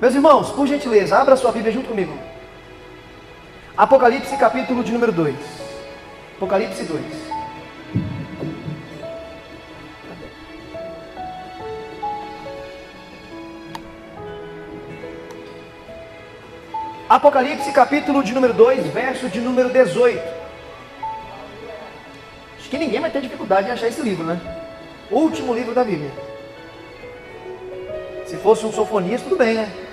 Meus irmãos, por gentileza, abra sua Bíblia junto comigo. Apocalipse capítulo de número 2. Apocalipse 2. Apocalipse capítulo de número 2, verso de número 18. Acho que ninguém vai ter dificuldade em achar esse livro, né? Último livro da Bíblia. Se fosse um sofonista, tudo bem, né?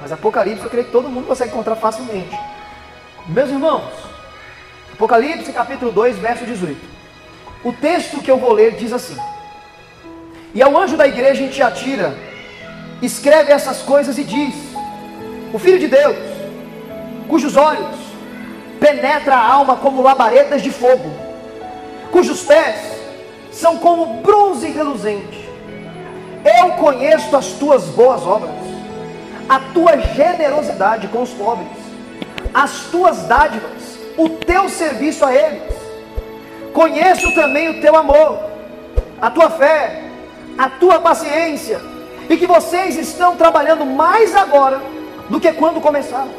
Mas Apocalipse eu creio que todo mundo consegue encontrar facilmente. Meus irmãos, Apocalipse capítulo 2, verso 18. O texto que eu vou ler diz assim: E ao anjo da igreja em Tiatira, escreve essas coisas e diz: O Filho de Deus, cujos olhos penetra a alma como labaredas de fogo, cujos pés são como bronze reluzente. Eu conheço as tuas boas obras a tua generosidade com os pobres, as tuas dádivas, o teu serviço a eles. Conheço também o teu amor, a tua fé, a tua paciência, e que vocês estão trabalhando mais agora do que quando começaram.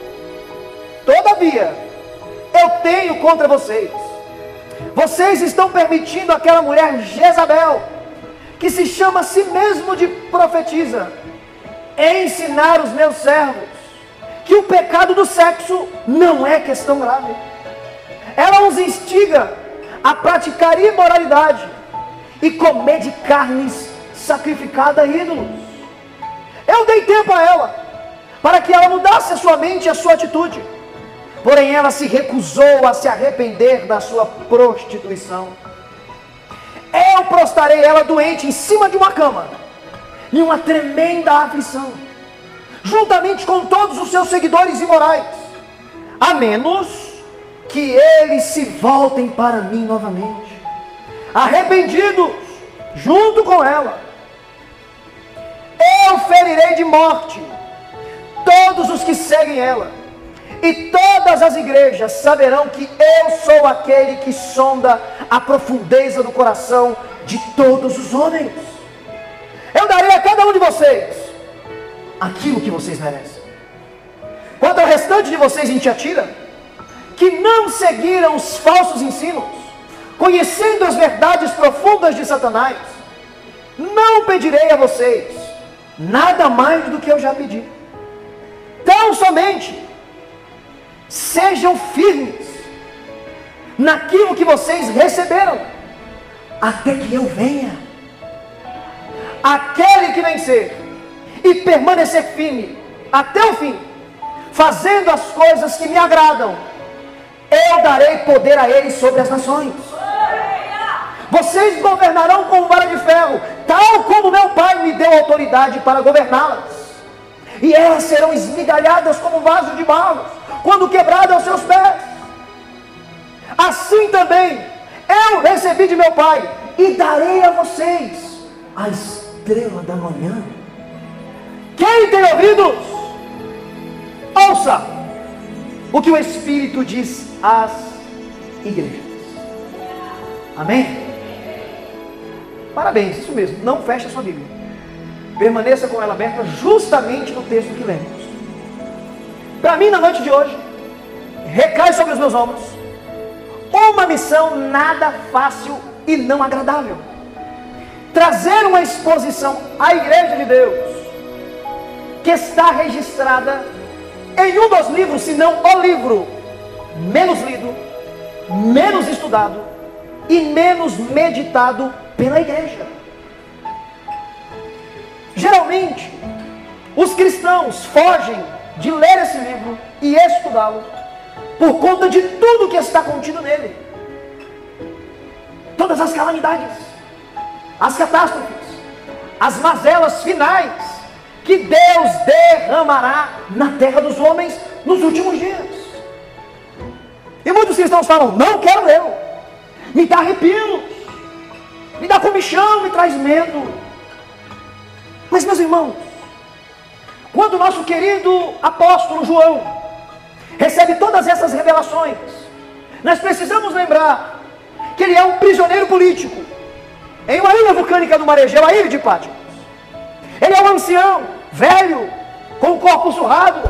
Todavia, eu tenho contra vocês. Vocês estão permitindo aquela mulher Jezabel, que se chama a si mesmo de profetisa, ensinar os meus servos que o pecado do sexo não é questão grave. Ela os instiga a praticar imoralidade e comer de carnes sacrificadas a ídolos. Eu dei tempo a ela para que ela mudasse a sua mente e a sua atitude. Porém, ela se recusou a se arrepender da sua prostituição. Eu prostarei ela doente em cima de uma cama em uma tremenda aflição, juntamente com todos os seus seguidores imorais, a menos que eles se voltem para mim novamente, arrependidos, junto com ela. Eu ferirei de morte todos os que seguem ela, e todas as igrejas saberão que eu sou aquele que sonda a profundeza do coração de todos os homens. Eu darei a cada um de vocês aquilo que vocês merecem. Quanto ao restante de vocês em Tiatira, que não seguiram os falsos ensinos, conhecendo as verdades profundas de Satanás, não pedirei a vocês nada mais do que eu já pedi. Tão somente sejam firmes naquilo que vocês receberam, até que eu venha aquele que vencer e permanecer firme até o fim, fazendo as coisas que me agradam, eu darei poder a ele sobre as nações. Vocês governarão com vara de ferro, tal como meu pai me deu autoridade para governá-las. E elas serão esmigalhadas como vaso de barro, quando quebrado aos seus pés. Assim também eu recebi de meu pai e darei a vocês as estrela da manhã. Quem tem ouvidos, ouça o que o Espírito diz às igrejas. Amém? Parabéns, isso mesmo. Não feche a sua Bíblia. Permaneça com ela aberta justamente no texto que lemos. Para mim, na noite de hoje, recai sobre os meus ombros uma missão nada fácil e não agradável trazer uma exposição à Igreja de Deus, que está registrada em um dos livros, se não o livro menos lido, menos estudado e menos meditado pela igreja. Geralmente, os cristãos fogem de ler esse livro e estudá-lo por conta de tudo que está contido nele. Todas as calamidades as catástrofes, as mazelas finais que Deus derramará na terra dos homens nos últimos dias. E muitos cristãos falam: Não quero eu, me dá arrepio, me dá comichão, me traz medo. Mas, meus irmãos, quando o nosso querido apóstolo João recebe todas essas revelações, nós precisamos lembrar que ele é um prisioneiro político em uma ilha vulcânica do Maregeu, a ilha de Pátia. Ele é um ancião, velho, com o corpo surrado,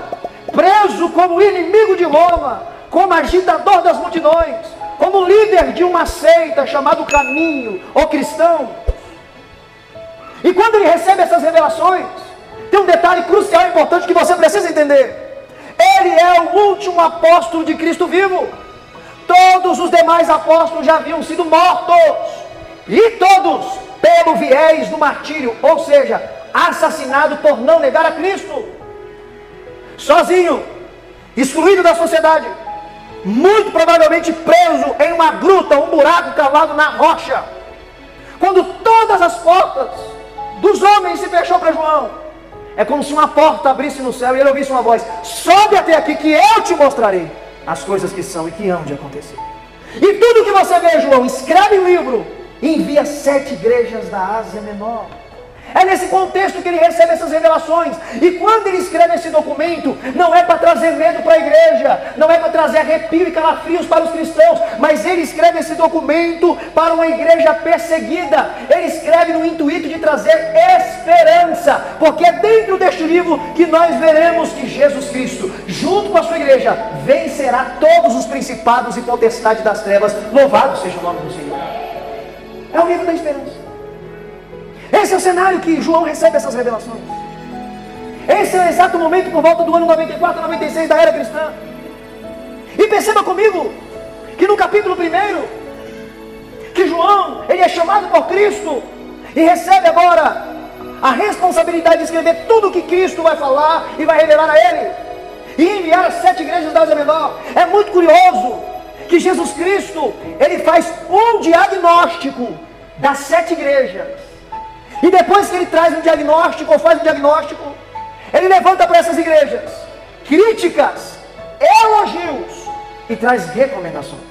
preso como inimigo de Roma, como agitador das multidões, como líder de uma seita chamado Caminho ou Cristão. E quando ele recebe essas revelações, tem um detalhe crucial e importante que você precisa entender. Ele é o último apóstolo de Cristo vivo. Todos os demais apóstolos já haviam sido mortos. E todos pelo viés do martírio, ou seja, assassinado por não negar a Cristo. Sozinho, excluído da sociedade, muito provavelmente preso em uma gruta, um buraco cavado na rocha. Quando todas as portas dos homens se fechou para João, é como se uma porta abrisse no céu e ele ouvisse uma voz: Sobe até aqui que eu te mostrarei as coisas que são e que hão de acontecer. E tudo que você vê, João, escreve um livro envia sete igrejas da Ásia Menor. É nesse contexto que ele recebe essas revelações. E quando ele escreve esse documento, não é para trazer medo para a igreja, não é para trazer arrepio e calafrios para os cristãos, mas ele escreve esse documento para uma igreja perseguida. Ele escreve no intuito de trazer esperança, porque é dentro deste livro que nós veremos que Jesus Cristo, junto com a sua igreja, vencerá todos os principados e potestades das trevas. Louvado seja o nome do Senhor. É o livro da esperança. Esse é o cenário que João recebe essas revelações. Esse é o exato momento por volta do ano 94, 96 da era cristã. E perceba comigo que no capítulo 1, que João, ele é chamado por Cristo e recebe agora a responsabilidade de escrever tudo o que Cristo vai falar e vai revelar a ele. E enviar as sete igrejas da Ásia Menor. É muito curioso que Jesus Cristo, ele faz um diagnóstico das sete igrejas e depois que ele traz um diagnóstico, ou faz um diagnóstico, ele levanta para essas igrejas críticas, elogios e traz recomendações.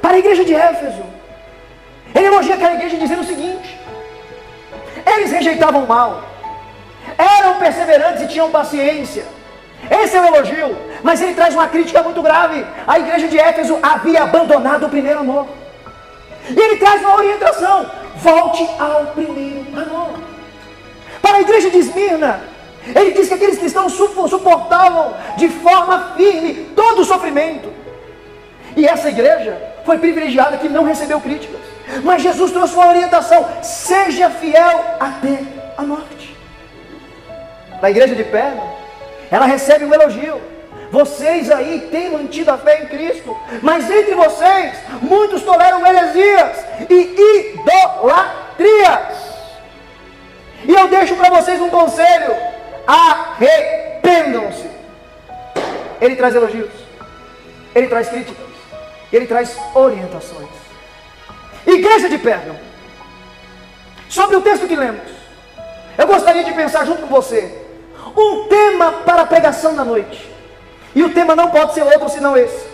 Para a igreja de Éfeso, ele elogia aquela igreja dizendo o seguinte: eles rejeitavam o mal, eram perseverantes e tinham paciência. Esse é o elogio, mas ele traz uma crítica muito grave. A igreja de Éfeso havia abandonado o primeiro amor. E ele traz uma orientação: volte ao primeiro amor. Para a igreja de Esmirna, ele diz que aqueles cristãos suportavam de forma firme todo o sofrimento. E essa igreja foi privilegiada que não recebeu críticas. Mas Jesus trouxe uma orientação: seja fiel até a morte. Na igreja de Perna, ela recebe um elogio. Vocês aí têm mantido a fé em Cristo, mas entre vocês muitos toleram heresias e idolatrias. E eu deixo para vocês um conselho: arrependam-se. Ele traz elogios, ele traz críticas, ele traz orientações. Igreja de Pérgamo, sobre o texto que lemos, eu gostaria de pensar junto com você um tema para a pregação da noite. E o tema não pode ser outro senão esse.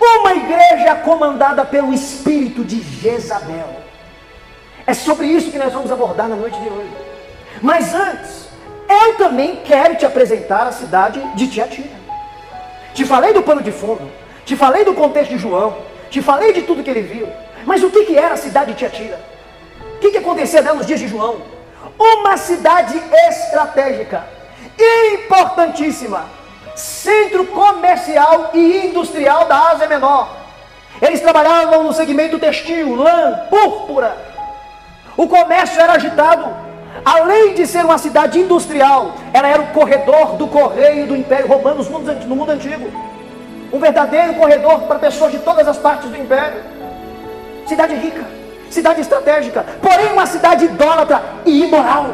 Uma igreja comandada pelo espírito de Jezabel. É sobre isso que nós vamos abordar na noite de hoje. Mas antes, eu também quero te apresentar a cidade de Tiatira. Te falei do pano de fundo, te falei do contexto de João, te falei de tudo que ele viu. Mas o que, que era a cidade de Tiatira? O que, que acontecia nos dias de João? Uma cidade estratégica, importantíssima, centro comercial e industrial da Ásia Menor. Eles trabalhavam no segmento textil, lã, púrpura. O comércio era agitado. Além de ser uma cidade industrial, ela era o corredor do correio do Império Romano no mundo antigo. Um verdadeiro corredor para pessoas de todas as partes do Império. Cidade rica, cidade estratégica, porém uma cidade idólatra e imoral.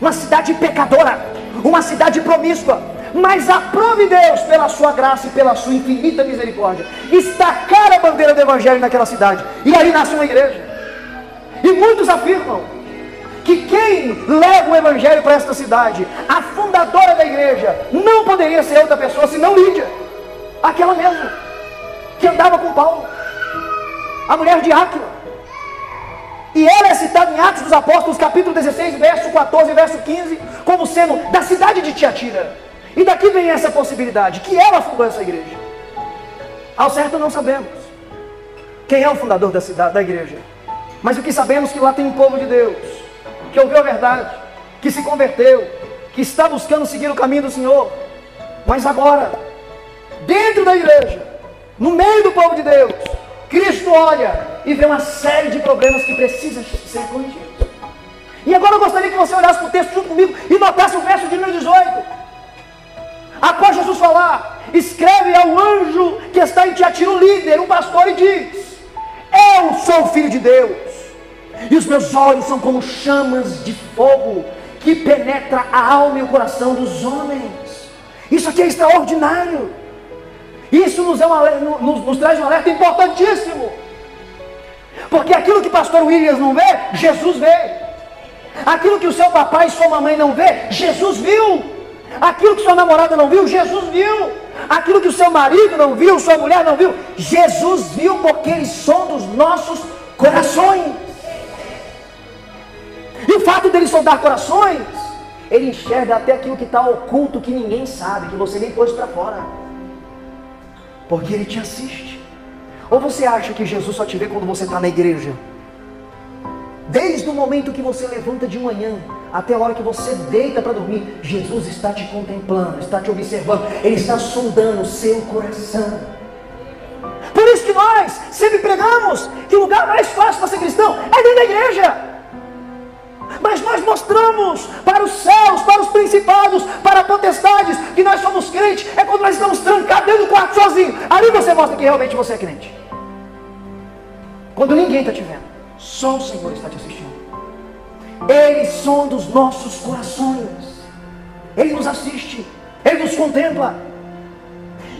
Uma cidade pecadora, uma cidade promíscua, mas aprove Deus, pela sua graça e pela sua infinita misericórdia, estacar a bandeira do Evangelho naquela cidade. E aí nasce uma igreja. E muitos afirmam que quem leva o Evangelho para esta cidade, a fundadora da igreja, não poderia ser outra pessoa senão Lídia, aquela mesma, que andava com Paulo, a mulher de Áquila. E ela é citada em Atos dos Apóstolos, capítulo 16, verso 14 e verso 15, como sendo da cidade de Tiatira. E daqui vem essa possibilidade, que ela fundou essa igreja. Ao certo não sabemos quem é o fundador da cidade, da igreja. Mas o que sabemos é que lá tem um povo de Deus, que ouviu a verdade, que se converteu, que está buscando seguir o caminho do Senhor. Mas agora, dentro da igreja, no meio do povo de Deus, Cristo olha e vê uma série de problemas que precisam ser corrigidos. E agora eu gostaria que você olhasse para o texto junto comigo e notasse o verso de número 18. Após Jesus falar, escreve ao anjo que está em Tiatira, um líder, um pastor, e diz: Eu sou o filho de Deus, e os meus olhos são como chamas de fogo que penetra a alma e o coração dos homens. Isso aqui é extraordinário. Isso nos, é nos, nos traz um alerta importantíssimo. Porque aquilo que pastor Williams não vê, Jesus vê. Aquilo que o seu papai e sua mamãe não vê, Jesus viu. Aquilo que sua namorada não viu, Jesus viu. Aquilo que o seu marido não viu, sua mulher não viu, Jesus viu porque eles são dos nossos corações. E o fato dele sondar corações, ele enxerga até aquilo que está oculto, que ninguém sabe, que você nem pôs para fora. Porque ele te assiste. Ou você acha que Jesus só te vê quando você está na igreja? Desde o momento que você levanta de manhã até a hora que você deita para dormir, Jesus está te contemplando, está te observando, Ele está sondando o seu coração. Por isso que nós sempre pregamos que o lugar mais fácil para ser cristão é dentro da igreja. Mas nós mostramos para os céus, para os principados, para potestades, que nós somos crentes, é quando nós estamos trancados dentro do quarto sozinhos. Ali você mostra que realmente você é crente. Quando ninguém está te vendo. Só o Senhor está te assistindo. Ele sonda os nossos corações. Ele nos assiste. Ele nos contempla.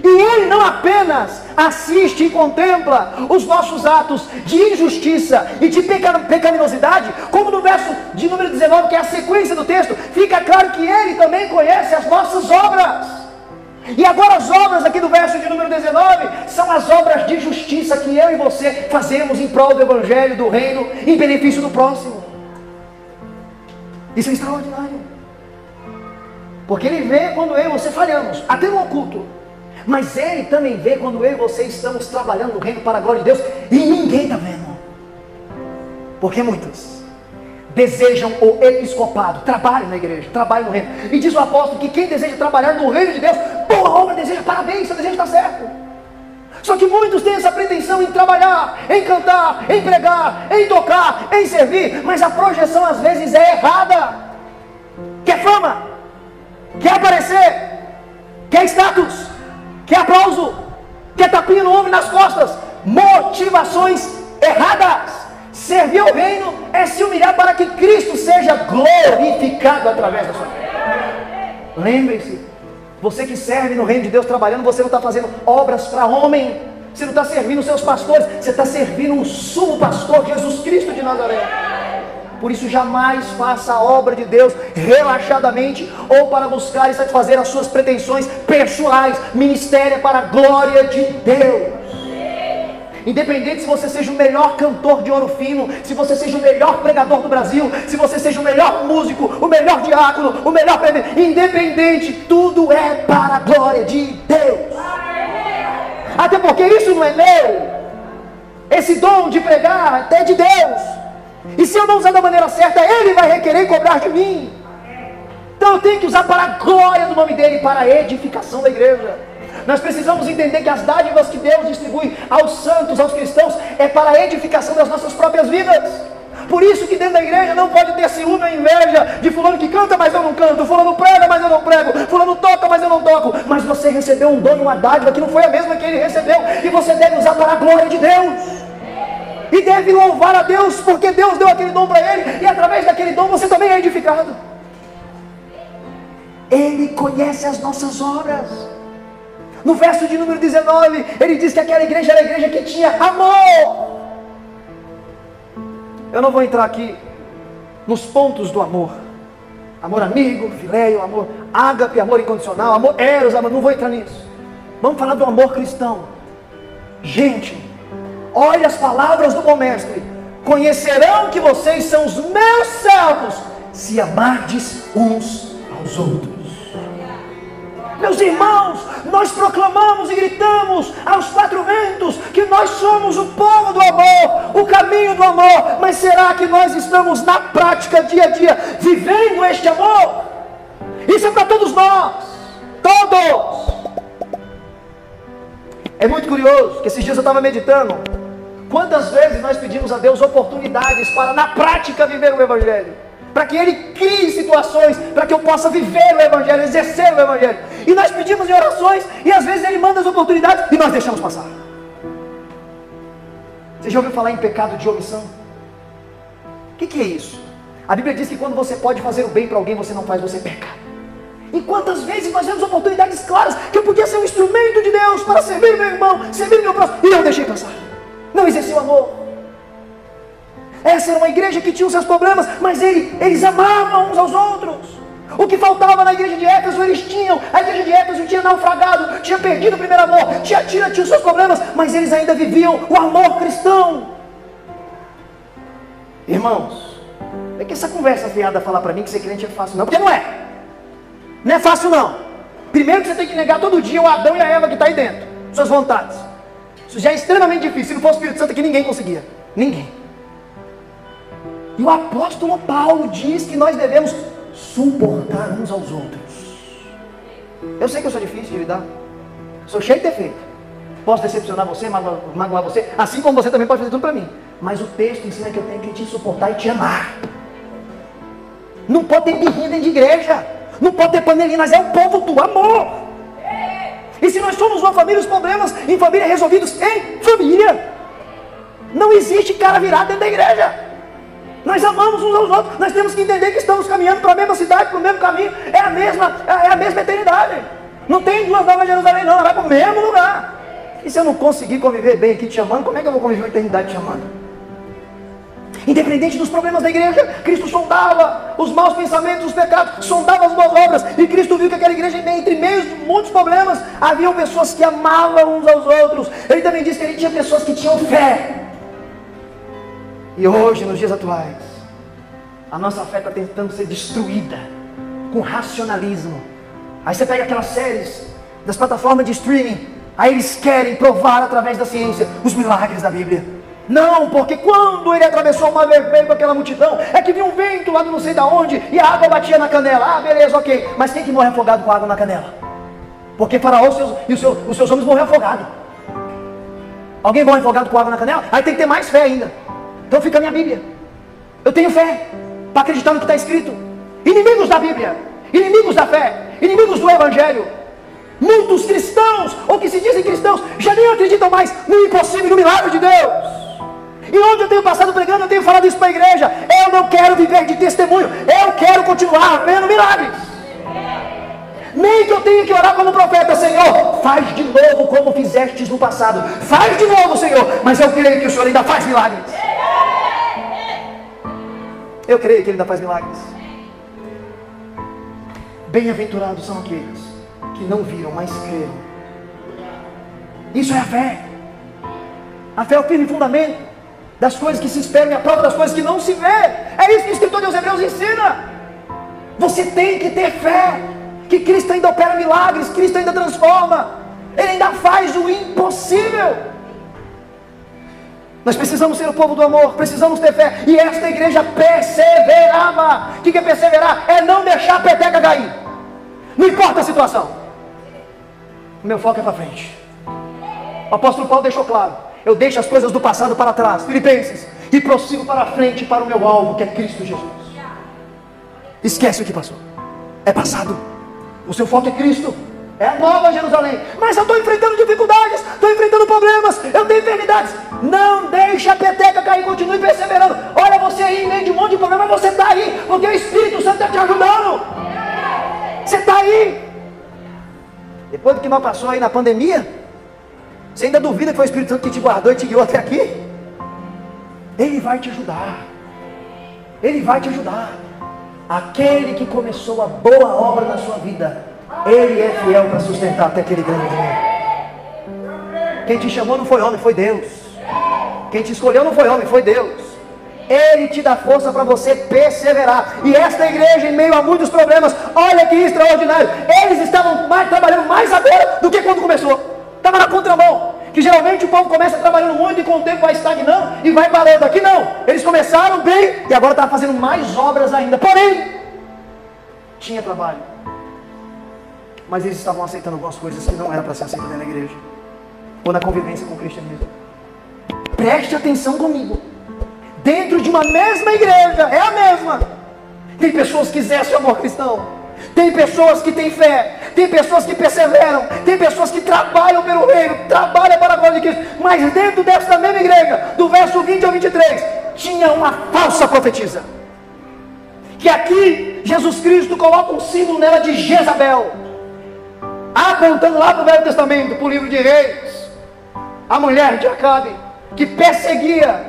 E Ele não apenas assiste e contempla os nossos atos de injustiça e de pecaminosidade, como no verso de número 19, que é a sequência do texto, fica claro que Ele também conhece as nossas obras. E agora as obras aqui do verso de número 19 são as obras de justiça que eu e você fazemos em prol do Evangelho, do Reino, em benefício do próximo. Isso é extraordinário. Porque Ele vê quando eu e você falhamos, até no oculto. Mas Ele também vê quando eu e você estamos trabalhando no reino para a glória de Deus e ninguém está vendo. Porque muitos desejam o episcopado, trabalhem na igreja, trabalhem no reino. E diz o apóstolo que quem deseja trabalhar no reino de Deus, boa obra deseja, parabéns, seu desejo está certo. Só que muitos têm essa pretensão em trabalhar, em cantar, em pregar, em tocar, em servir, mas a projeção às vezes é errada. Quer fama? Quer aparecer? Quer status? Quer aplauso? Quer tapinha no e nas costas? Motivações erradas. Servir ao reino é se humilhar para que Cristo seja glorificado através da sua vida. Lembre-se, você que serve no reino de Deus trabalhando, você não está fazendo obras para homem, você não está servindo seus pastores, você está servindo um sumo pastor, Jesus Cristo de Nazaré. Por isso, jamais faça a obra de Deus relaxadamente ou para buscar e satisfazer as suas pretensões pessoais. Ministério é para a glória de Deus. Independente se você seja o melhor cantor de ouro fino, se você seja o melhor pregador do Brasil, se você seja o melhor músico, o melhor diácono, o melhor pregador, independente, tudo é para a glória de Deus. Até porque isso não é meu. Esse dom de pregar é de Deus. E se eu não usar da maneira certa, Ele vai requerer cobrar de mim. Então eu tenho que usar para a glória do nome dEle, para a edificação da igreja. Nós precisamos entender que as dádivas que Deus distribui aos santos, aos cristãos, é para a edificação das nossas próprias vidas. Por isso que dentro da igreja não pode ter ciúme ou inveja de fulano que canta, mas eu não canto, fulano prega, mas eu não prego, fulano toca, mas eu não toco. Mas você recebeu um dom uma dádiva que não foi a mesma que ele recebeu, e você deve usar para a glória de Deus. E deve louvar a Deus, porque Deus deu aquele dom para ele, e através daquele dom você também é edificado. Ele conhece as nossas obras. No verso de número 19, ele diz que aquela igreja era a igreja que tinha amor. Eu não vou entrar aqui nos pontos do amor. Amor amigo, filéio, amor ágape, amor incondicional, amor eros, amor, não vou entrar nisso. Vamos falar do amor cristão. Gente, olha as palavras do bom mestre. Conhecerão que vocês são os meus servos, se amardes uns aos outros. Meus irmãos, nós proclamamos e gritamos aos quatro ventos que nós somos o povo do amor, o caminho do amor, mas será que nós estamos na prática, dia a dia, vivendo este amor? Isso é para todos nós. Todos. É muito curioso que esses dias eu estava meditando. Quantas vezes nós pedimos a Deus oportunidades para, na prática, viver o Evangelho? Para que Ele crie situações, para que eu possa viver o Evangelho, exercer o Evangelho. E nós pedimos em orações, e às vezes Ele manda as oportunidades e nós deixamos passar. Você já ouviu falar em pecado de omissão? O que, que é isso? A Bíblia diz que quando você pode fazer o bem para alguém, você não faz, você peca. E quantas vezes nós vemos oportunidades claras que eu podia ser um instrumento de Deus para servir meu irmão, servir meu próximo, e eu deixei passar. Não exerci o amor. Essa era uma igreja que tinha os seus problemas, mas ele, eles amavam uns aos outros. O que faltava na igreja de Éfeso, eles tinham. A igreja de Éfeso tinha naufragado, tinha perdido o primeiro amor, tinha tira, tinha os seus problemas, mas eles ainda viviam o amor cristão. Irmãos, é que essa conversa fiada falar para mim que ser crente é fácil, não, porque não é. Não é fácil não. Primeiro que você tem que negar todo dia o Adão e a Eva que está aí dentro, suas vontades. Isso já é extremamente difícil. Se não fosse o Espírito Santo aqui, ninguém conseguia. Ninguém. E o apóstolo Paulo diz que nós devemos suportar uns aos outros. Eu sei que eu sou difícil de lidar. Sou cheio de defeito. Posso decepcionar você, magoar, você, assim como você também pode fazer tudo para mim. Mas o texto ensina que eu tenho que te suportar e te amar. Não pode ter birrinha dentro de igreja. Não pode ter panelinha, mas é o povo do amor. E se nós somos uma família, os problemas em família resolvidos em família. Não existe cara virado dentro da igreja. Nós amamos uns aos outros. Nós temos que entender que estamos caminhando para a mesma cidade, para o mesmo caminho. É a mesma, é a mesma eternidade. Não tem duas novas Jerusalém, não. Ela vai para o mesmo lugar. E se eu não conseguir conviver bem aqui te chamando, como é que eu vou conviver a eternidade te chamando? Independente dos problemas da igreja, Cristo sondava os maus pensamentos, os pecados, sondava as boas obras. E Cristo viu que aquela igreja, entre meios de muitos problemas, haviam pessoas que amavam uns aos outros. Ele também disse que ele tinha pessoas que tinham fé. E hoje, nos dias atuais, a nossa fé está tentando ser destruída com racionalismo. Aí você pega aquelas séries das plataformas de streaming, aí eles querem provar através da ciência os milagres da Bíblia. Não, porque quando ele atravessou o mar vermelho com aquela multidão, é que vinha um vento lá não sei da onde e a água batia na canela. Ah, beleza, ok. Mas quem que morre afogado com água na canela? Porque Faraó seus, e os seus, os seus homens morreram afogados. Alguém morre afogado com água na canela? Aí tem que ter mais fé ainda. Então fica a minha Bíblia. Eu tenho fé para acreditar no que está escrito. Inimigos da Bíblia, inimigos da fé, inimigos do Evangelho. Muitos cristãos, ou que se dizem cristãos, já nem acreditam mais no impossível, no milagre de Deus. E onde eu tenho passado pregando, eu tenho falado isso para a igreja. Eu não quero viver de testemunho. Eu quero continuar vendo milagres. Nem que eu tenha que orar como profeta, Senhor, faz de novo como fizestes no passado. Faz de novo, Senhor. Mas eu creio que o Senhor ainda faz milagres. Eu creio que Ele ainda faz milagres. Bem-aventurados são aqueles que não viram, mas creram. Isso é a fé. A fé é o firme fundamento das coisas que se esperam e a prova das coisas que não se vê. É isso que o escritor dos Hebreus ensina. Você tem que ter fé que Cristo ainda opera milagres, Cristo ainda transforma, Ele ainda faz o impossível. Nós precisamos ser o povo do amor, precisamos ter fé. E esta igreja perseverava. O que é perseverar? É não deixar a peteca cair. Não importa a situação. O meu foco é para frente. O apóstolo Paulo deixou claro. Eu deixo as coisas do passado para trás, Filipenses, e prossigo para frente para o meu alvo, que é Cristo Jesus. Esquece o que passou. É passado. O seu foco é Cristo. É a nova Jerusalém. Mas eu estou enfrentando dificuldades, estou enfrentando problemas, eu tenho enfermidades. Não deixe a peteca cair, continue perseverando. Olha você aí, em meio de um monte de problema, você está aí, porque o Espírito Santo está te ajudando. Você está aí. Depois do que nós passou aí na pandemia, você ainda duvida que foi o Espírito Santo que te guardou e te guiou até aqui? Ele vai te ajudar. Ele vai te ajudar. Aquele que começou a boa obra na sua vida, ele é fiel para sustentar até aquele grande dia. Quem te chamou não foi homem, foi Deus. Quem te escolheu não foi homem, foi Deus. Ele te dá força para você perseverar. E esta igreja, em meio a muitos problemas, olha que extraordinário. Eles estavam mais, trabalhando mais agora do que quando começou. Estava na contramão. Que geralmente o povo começa trabalhando muito e com o tempo vai estagnando e vai parando. Aqui não. Eles começaram bem e agora está fazendo mais obras ainda. Porém, tinha trabalho. mas eles estavam aceitando algumas coisas que não era para ser aceita na igreja ou na convivência com o cristianismo. Preste atenção comigo. Dentro de uma mesma igreja, é a mesma. Tem pessoas que exercem o amor cristão. Tem pessoas que têm fé. Tem pessoas que perseveram. Tem pessoas que trabalham pelo reino. Trabalham para a glória de Cristo. Mas dentro dessa mesma igreja, do verso 20 ao 23, tinha uma falsa profetisa. Que aqui Jesus Cristo coloca um símbolo nela de Jezabel. Apontando lá para o Velho Testamento, para o livro de Reis. A mulher de Acabe, que perseguia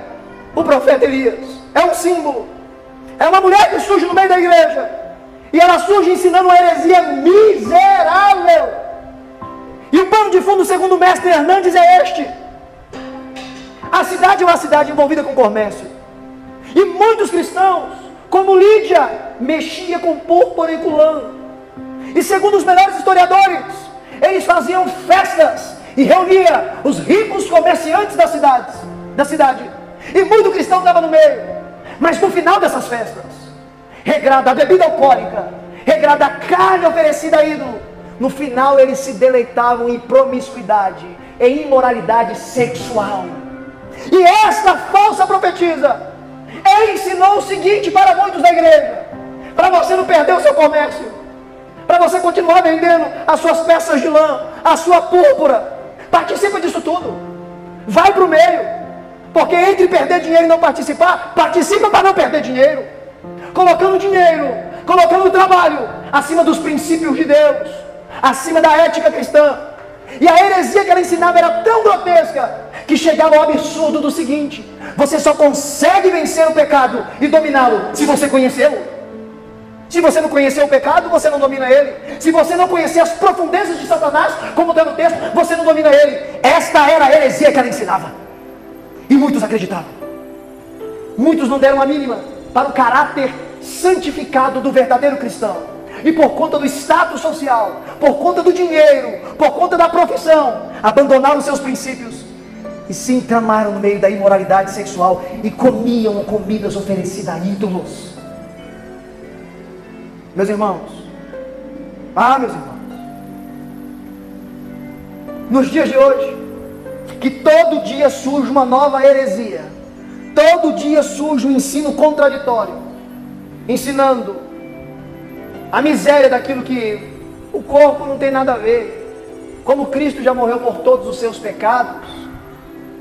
o profeta Elias. É um símbolo. É uma mulher que surge no meio da igreja. E ela surge ensinando uma heresia miserável. E o pano de fundo, segundo o mestre Hernandes, é este. A cidade é uma cidade envolvida com comércio. E muitos cristãos, como Lídia, mexia com púrpura e com lã. E segundo os melhores historiadores, eles faziam festas e reunia os ricos comerciantes da cidade, da cidade. E muito cristão estava no meio. Mas no final dessas festas, regrada a bebida alcoólica, regrada a carne oferecida a ídolo, no final eles se deleitavam em promiscuidade, em imoralidade sexual. E esta falsa profetisa ensinou o seguinte para muitos da igreja: para você não perder o seu comércio, para você continuar vendendo as suas peças de lã, a sua púrpura, participa disso tudo, vai para o meio. Porque entre perder dinheiro e não participar, participa para não perder dinheiro. Colocando dinheiro, colocando trabalho acima dos princípios de Deus, acima da ética cristã. E a heresia que ela ensinava era tão grotesca que chegava ao absurdo do seguinte: você só consegue vencer o pecado e dominá-lo se você conhecê-lo. Se você não conhecer o pecado, você não domina ele. Se você não conhecer as profundezas de Satanás, como está no texto, você não domina ele. Esta era a heresia que ela ensinava. E muitos acreditavam. Muitos não deram a mínima para o caráter santificado do verdadeiro cristão. E por conta do status social, por conta do dinheiro, por conta da profissão, abandonaram seus princípios e se entramaram no meio da imoralidade sexual e comiam comidas oferecidas a ídolos. Meus irmãos, ah, meus irmãos, nos dias de hoje, que todo dia surge uma nova heresia, todo dia surge um ensino contraditório, ensinando a miséria daquilo que o corpo não tem nada a ver, como Cristo já morreu por todos os seus pecados,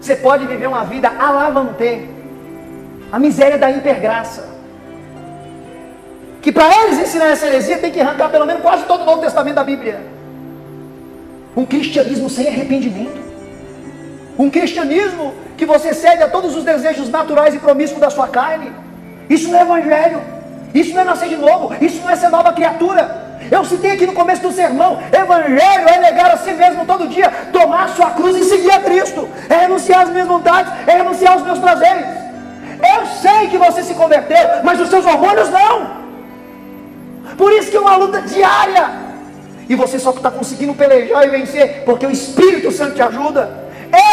você pode viver uma vida alavante, a miséria da hipergraça. Que para eles ensinar essa heresia tem que arrancar pelo menos quase todo o Novo Testamento da Bíblia. Um cristianismo sem arrependimento. Um cristianismo que você cede a todos os desejos naturais e promíscuos da sua carne. Isso não é evangelho. Isso não é nascer de novo. Isso não é ser nova criatura. Eu citei aqui no começo do sermão: Evangelho é negar a si mesmo todo dia, tomar sua cruz e seguir a Cristo, é renunciar às minhas vontades, é renunciar aos meus prazeres. Eu sei que você se converteu, mas os seus hormônios não. Por isso que é uma luta diária. E você só está conseguindo pelejar e vencer, porque o Espírito Santo te ajuda.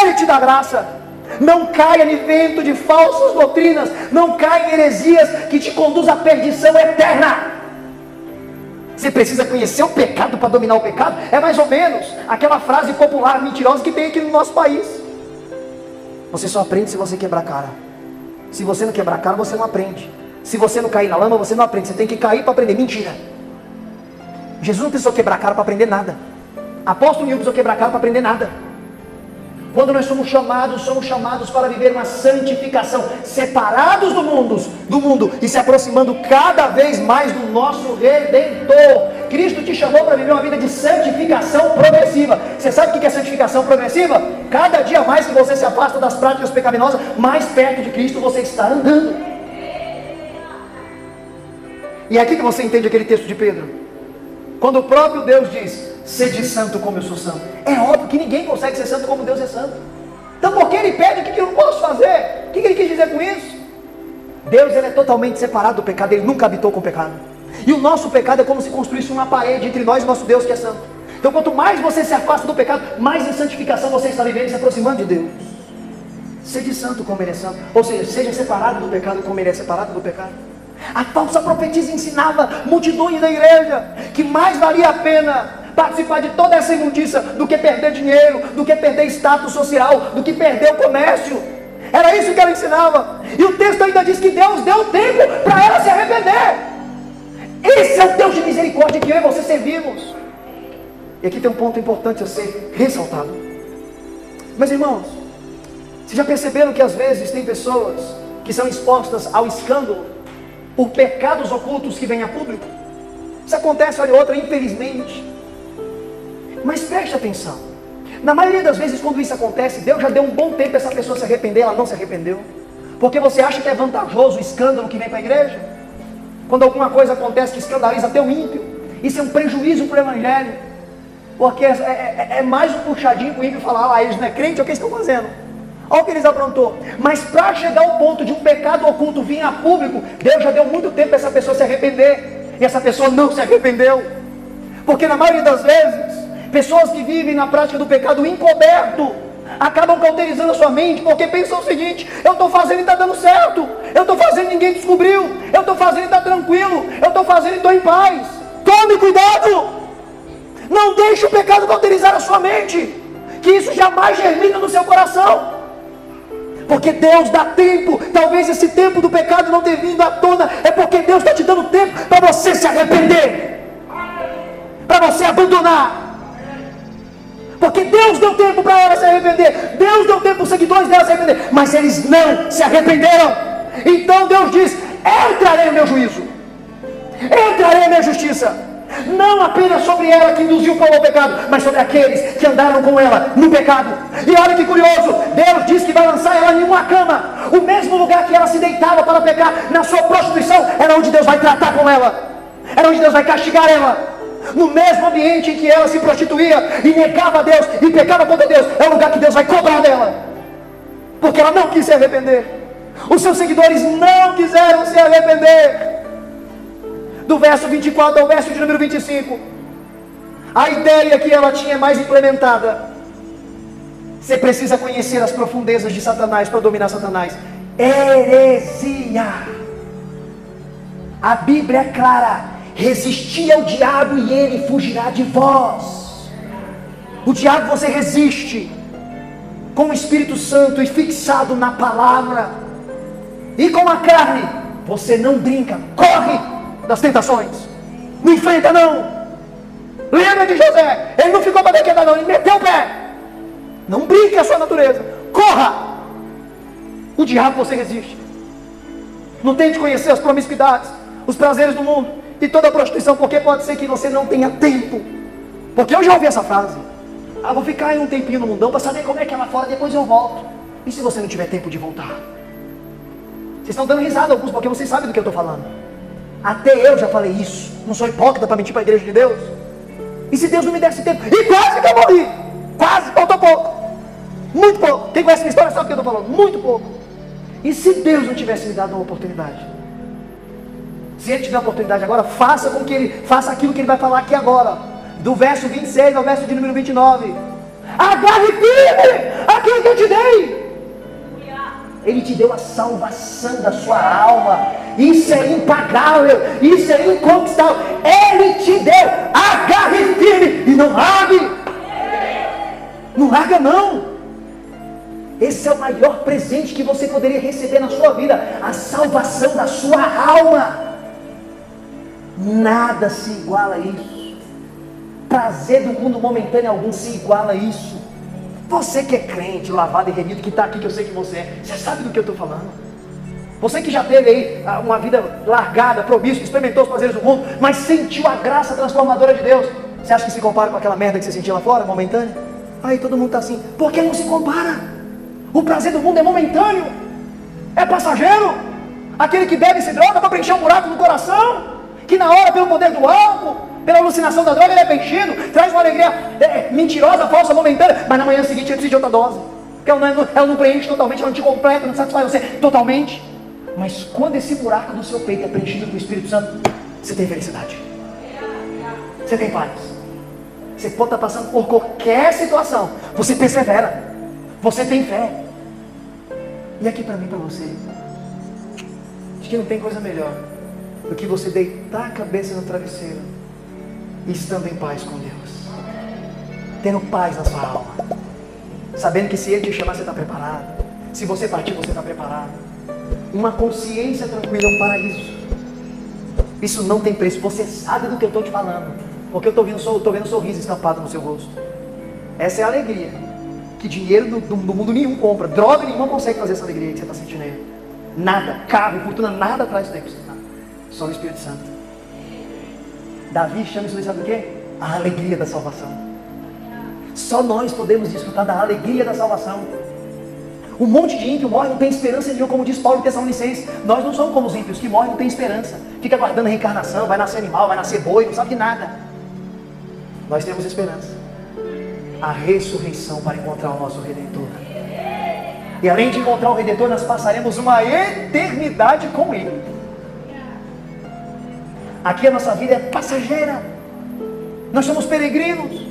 Ele te dá graça. Não caia em vento de falsas doutrinas. Não caia em heresias que te conduz à perdição eterna. Você precisa conhecer o pecado para dominar o pecado. É mais ou menos aquela frase popular mentirosa que tem aqui no nosso país. Você só aprende se você quebrar a cara. Se você não quebrar a cara, você não aprende. Se você não cair na lama, você não aprende. Você tem que cair para aprender. Mentira. Jesus não precisou quebrar a cara para aprender nada. Apóstolo nenhum precisou quebrar a cara para aprender nada. Quando nós somos chamados, somos chamados para viver uma santificação, separados do mundo, do mundo e se aproximando cada vez mais do nosso redentor. Cristo te chamou para viver uma vida de santificação progressiva. Você sabe o que é santificação progressiva? Cada dia mais que você se afasta das práticas pecaminosas, mais perto de Cristo você está andando. E é aqui que você entende aquele texto de Pedro. Quando o próprio Deus diz: Sede santo como eu sou santo. É óbvio que ninguém consegue ser santo como Deus é santo. Então por que ele pede o que, eu não posso fazer? O que, ele quis dizer com isso? Deus ele é totalmente separado do pecado, ele nunca habitou com o pecado. E o nosso pecado é como se construísse uma parede entre nós e nosso Deus que é santo. Então quanto mais você se afasta do pecado, mais em santificação você está vivendo e se aproximando de Deus. Seja santo como ele é santo. Ou seja, seja separado do pecado como ele é separado do pecado. A falsa profetisa ensinava multidões da igreja que mais valia a pena participar de toda essa imundícia do que perder dinheiro, do que perder status social, do que perder o comércio. Era isso que ela ensinava. E o texto ainda diz que Deus deu tempo para ela se arrepender. Esse é o Deus de misericórdia que eu e você servimos. E aqui tem um ponto importante a ser ressaltado. Mas irmãos, vocês já perceberam que às vezes tem pessoas que são expostas ao escândalo por pecados ocultos que vêm a público? Isso acontece, olha outra, infelizmente. Mas preste atenção. Na maioria das vezes, quando isso acontece, Deus já deu um bom tempo para essa pessoa se arrepender, ela não se arrependeu. Porque você acha que é vantajoso o escândalo que vem para a igreja? Quando alguma coisa acontece que escandaliza até o ímpio, isso é um prejuízo para o evangelho. Porque é, é, é, é mais um puxadinho para o ímpio falar, ah, eles não é crente, é o que eles estão fazendo. Olha o que eles aprontou. Mas para chegar ao ponto de um pecado oculto vir a público, Deus já deu muito tempo para essa pessoa se arrepender. E essa pessoa não se arrependeu. Porque na maioria das vezes, pessoas que vivem na prática do pecado encoberto, acabam cauterizando a sua mente, porque pensam o seguinte: eu estou fazendo e está dando certo, eu estou fazendo e ninguém descobriu, eu estou fazendo e está tranquilo, eu estou fazendo e estou em paz. Tome cuidado! Não deixe o pecado cauterizar a sua mente, que isso jamais germina no seu coração. Porque Deus dá tempo, talvez esse tempo do pecado não tenha vindo à tona, é porque Deus está te dando tempo para você se arrepender, para você abandonar. Porque Deus deu tempo para ela se arrepender. Deus deu tempo para os seguidores dela se arrepender. Mas eles não se arrependeram. Então Deus diz: Eu trarei o meu juízo. Eu trarei a minha justiça. Não apenas sobre ela que induziu o povo ao pecado, mas sobre aqueles que andaram com ela no pecado. E olha que curioso, Deus diz que vai lançar ela em uma cama. O mesmo lugar que ela se deitava para pecar na sua prostituição, era onde Deus vai tratar com ela. Era onde Deus vai castigar ela no mesmo ambiente em que ela se prostituía e negava a Deus e pecava contra Deus, é o lugar que Deus vai cobrar dela, porque ela não quis se arrepender. Os seus seguidores não quiseram se arrepender. Do verso 24 ao verso de número 25, a ideia que ela tinha mais implementada. Você precisa conhecer as profundezas de Satanás para dominar Satanás. Heresia. A Bíblia é clara Resisti ao diabo e ele fugirá de vós. O diabo você resiste com o Espírito Santo e fixado na palavra. E com a carne, você não brinca, corre das tentações. Não enfrenta não. Lembra de José? Ele não ficou para quedar não, ele meteu o pé. Não brinque a sua natureza. Corra. O diabo você resiste. Não tente conhecer as promiscuidades, os prazeres do mundo e toda a prostituição, porque pode ser que você não tenha tempo. Porque eu já ouvi essa frase. Ah, vou ficar aí um tempinho no mundão para saber como é que é lá fora, depois eu volto. E se você não tiver tempo de voltar? Vocês estão dando risada alguns, porque vocês sabem do que eu estou falando. Até eu já falei isso. Não sou hipócrita para mentir para a igreja de Deus. E se Deus não me desse tempo? E quase que eu morri. Quase, faltou pouco. Muito pouco. Quem conhece minha história sabe o que eu estou falando. Muito pouco. E se Deus não tivesse me dado uma oportunidade? Se ele tiver oportunidade agora, faça com que ele faça aquilo que ele vai falar aqui agora. Do verso 26 ao verso de número 29. Agarre firme aquilo que eu te dei. Ele te deu a salvação da sua alma. Isso é impagável. Isso é inconquistável. Ele te deu. Agarre firme e não largue. Não larga não. Esse é o maior presente que você poderia receber na sua vida. A salvação da sua alma. Nada se iguala a isso. Prazer do mundo momentâneo algum se iguala a isso. Você que é crente, lavado e remido, que está aqui, que eu sei que você é, você sabe do que eu estou falando. Você que já teve aí ah, uma vida largada, promíscua, experimentou os prazeres do mundo, mas sentiu a graça transformadora de Deus. Você acha que se compara com aquela merda que você sentia lá fora, momentânea? Aí todo mundo está assim. Por que não se compara? O prazer do mundo é momentâneo, é passageiro. Aquele que bebe se droga para preencher um buraco no coração que na hora, pelo poder do álcool, pela alucinação da droga, ele é preenchido, traz uma alegria é, mentirosa, falsa, momentânea, mas na manhã seguinte ele precisa de outra dose. Porque ela não, ela não preenche totalmente, ela não te completa, não satisfaz você totalmente. Mas quando esse buraco do seu peito é preenchido com o Espírito Santo, você tem felicidade. Você tem paz. Você pode estar passando por qualquer situação. Você persevera. Você tem fé. E aqui para mim, para você. Acho que não tem coisa melhor do que você deitar a cabeça no travesseiro e estando em paz com Deus. tendo paz na sua alma, sabendo que se Ele te chamar, você está preparado. Se você partir, você está preparado. Uma consciência tranquila é um paraíso. Isso não tem preço. Você sabe do que eu estou te falando. Porque eu estou vendo, estou vendo sorriso estampado no seu rosto. Essa é a alegria. Que dinheiro do, do, do mundo nenhum compra. Droga nenhuma consegue fazer essa alegria que você está sentindo aí. Nada. Carro, fortuna, nada traz isso daí. Só o Espírito Santo. Davi chama isso sabe o quê? A alegria da salvação. Só nós podemos desfrutar da alegria da salvação. Um monte de ímpio morre, não tem esperança nenhuma, como diz Paulo em Tessalonicenses. Nós não somos como os ímpios que morrem, não tem esperança. Fica aguardando a reencarnação, vai nascer animal, vai nascer boi, não sabe de nada. Nós temos esperança. A ressurreição para encontrar o nosso Redentor. E além de encontrar o Redentor, nós passaremos uma eternidade com Ele. Aqui a nossa vida é passageira. Nós somos peregrinos.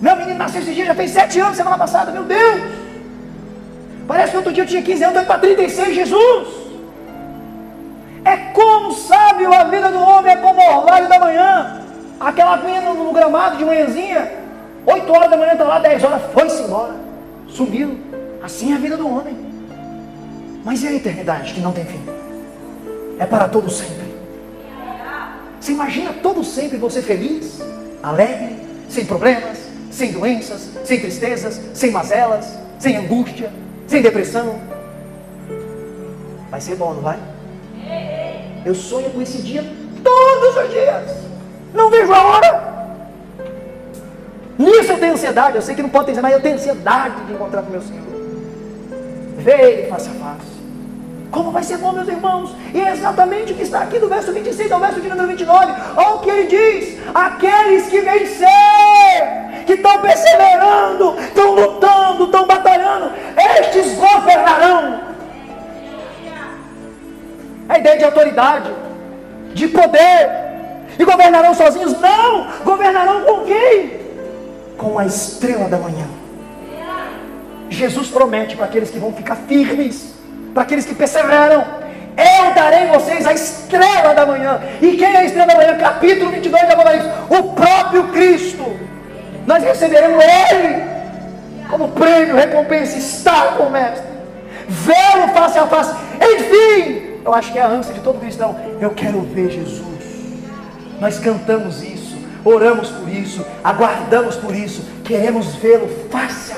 Meu menino nasceu esse dia, já fez sete anos semana passada, meu Deus! Parece que outro dia eu tinha 15 anos, estou para 36, Jesus. É como sábio a vida do homem, é como o orvalho da manhã. Aquela menina no, no gramado de manhãzinha, 8 horas da manhã está lá, 10 horas, foi-se embora. Sumiu. Assim é a vida do homem. Mas e a eternidade que não tem fim? É para todo sempre. Você imagina todo sempre você feliz, alegre, sem problemas, sem doenças, sem tristezas, sem mazelas, sem angústia, sem depressão. Vai ser bom, não vai? Eu sonho com esse dia todos os dias. Não vejo a hora. Nisso eu tenho ansiedade. Eu sei que não pode ter mas eu tenho ansiedade de encontrar com meu Senhor. Ele face a face. Como vai ser bom, meus irmãos? E é exatamente o que está aqui do verso 26 ao verso de número 29. Olha o que ele diz: aqueles que vencer, que estão perseverando, estão lutando, estão batalhando, estes governarão. A ideia de autoridade, de poder, e governarão sozinhos? Não! Governarão com quem? Com a estrela da manhã. Jesus promete para aqueles que vão ficar firmes para aqueles que perseveram. Eu darei vocês a estrela da manhã. E quem é a estrela da manhã? Capítulo 22 de Apocalipse. O próprio Cristo. Nós receberemos Ele como prêmio, recompensa, estar com o Mestre. Vê-lo face a face. Enfim, eu acho que é a ânsia de todo cristão. Eu quero ver Jesus. Nós cantamos isso, oramos por isso, aguardamos por isso, queremos vê-lo face.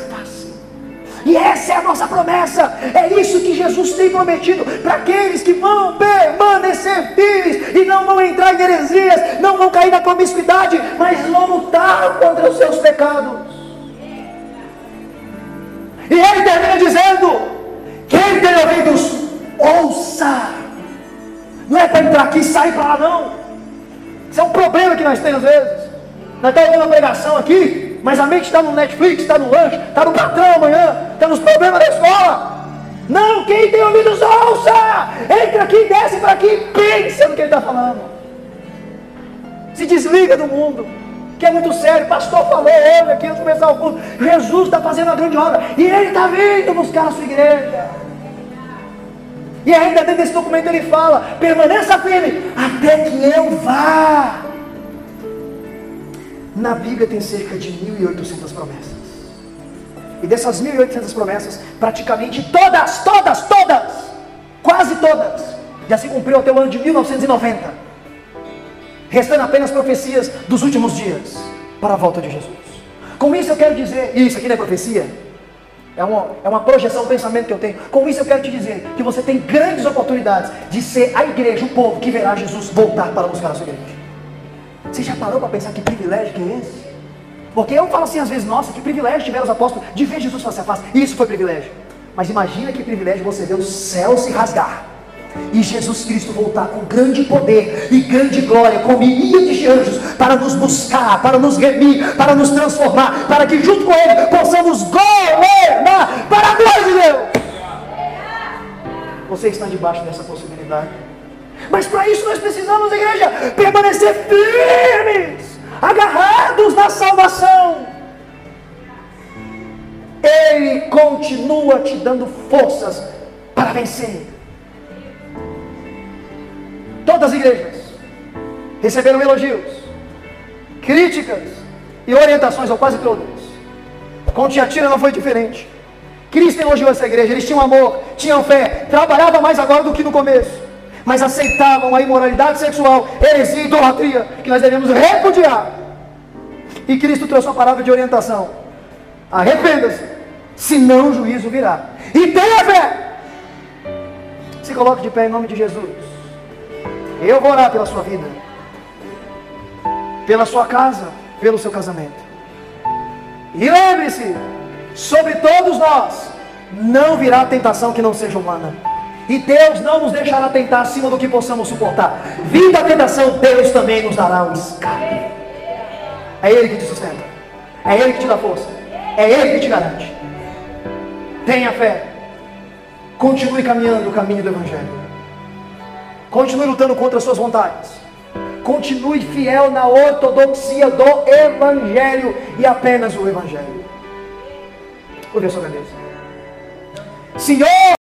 E essa é a nossa promessa. É isso que Jesus tem prometido para aqueles que vão permanecer firmes e não vão entrar em heresias, não vão cair na promiscuidade, mas vão lutar contra os seus pecados. E ele termina dizendo: quem tem ouvidos, ouça. Não é para entrar aqui e sair para lá, não. Isso é um problema que nós temos às vezes. Nós estamos ouvindo uma pregação aqui, mas a mente está no Netflix, está no lanche, está no patrão amanhã, está nos problemas da escola. Não, quem tem ouvidos, ouça! Entra aqui, desce para aqui, pensa no que ele está falando. Se desliga do mundo, que é muito sério. Pastor falou hoje aqui antes de começar o culto. Jesus está fazendo uma grande obra e ele está vindo buscar a sua igreja. E ainda dentro desse documento ele fala: permaneça firme até que eu vá. Na Bíblia tem cerca de 1.800 promessas. E dessas 1.800 promessas, praticamente todas, todas, todas, quase todas, já se cumpriu até o ano de 1990. Restando apenas profecias dos últimos dias para a volta de Jesus. Com isso eu quero dizer, e isso aqui não é profecia, é uma, é uma projeção, um pensamento que eu tenho. Com isso eu quero te dizer que você tem grandes oportunidades de ser a igreja, o povo que verá Jesus voltar para buscar a sua igreja. Você já parou para pensar que privilégio que é esse? Porque eu falo assim às vezes, nossa, que privilégio tiveram os apóstolos de ver Jesus face a face. Isso foi privilégio. Mas imagina que privilégio você ver o céu se rasgar. E Jesus Cristo voltar com grande poder e grande glória, com milhares de anjos, para nos buscar, para nos remir, para nos transformar, para que junto com Ele possamos governar para a glória de Deus. Você está debaixo dessa possibilidade. Mas para isso nós precisamos, igreja, permanecer firmes, agarrados na salvação. Ele continua te dando forças para vencer. Todas as igrejas receberam elogios, críticas e orientações, ou quase todas. Com Tiatira não foi diferente. Cristo elogiou essa igreja, eles tinham amor, tinham fé, trabalhavam mais agora do que no começo, mas aceitavam a imoralidade sexual, heresia e idolatria, que nós devemos repudiar. E Cristo trouxe uma palavra de orientação: arrependa-se, senão o juízo virá. E tenha fé. Se coloque de pé em nome de Jesus. Eu vou orar pela sua vida, pela sua casa, pelo seu casamento. E lembre-se, sobre todos nós não virá tentação que não seja humana. E Deus não nos deixará tentar acima do que possamos suportar. Vindo a tentação, Deus também nos dará um escape. É Ele que te sustenta. É Ele que te dá força. É Ele que te garante. Tenha fé. Continue caminhando o caminho do Evangelho. Continue lutando contra as suas vontades. Continue fiel na ortodoxia do Evangelho e apenas o Evangelho. A sua cabeça. Senhor!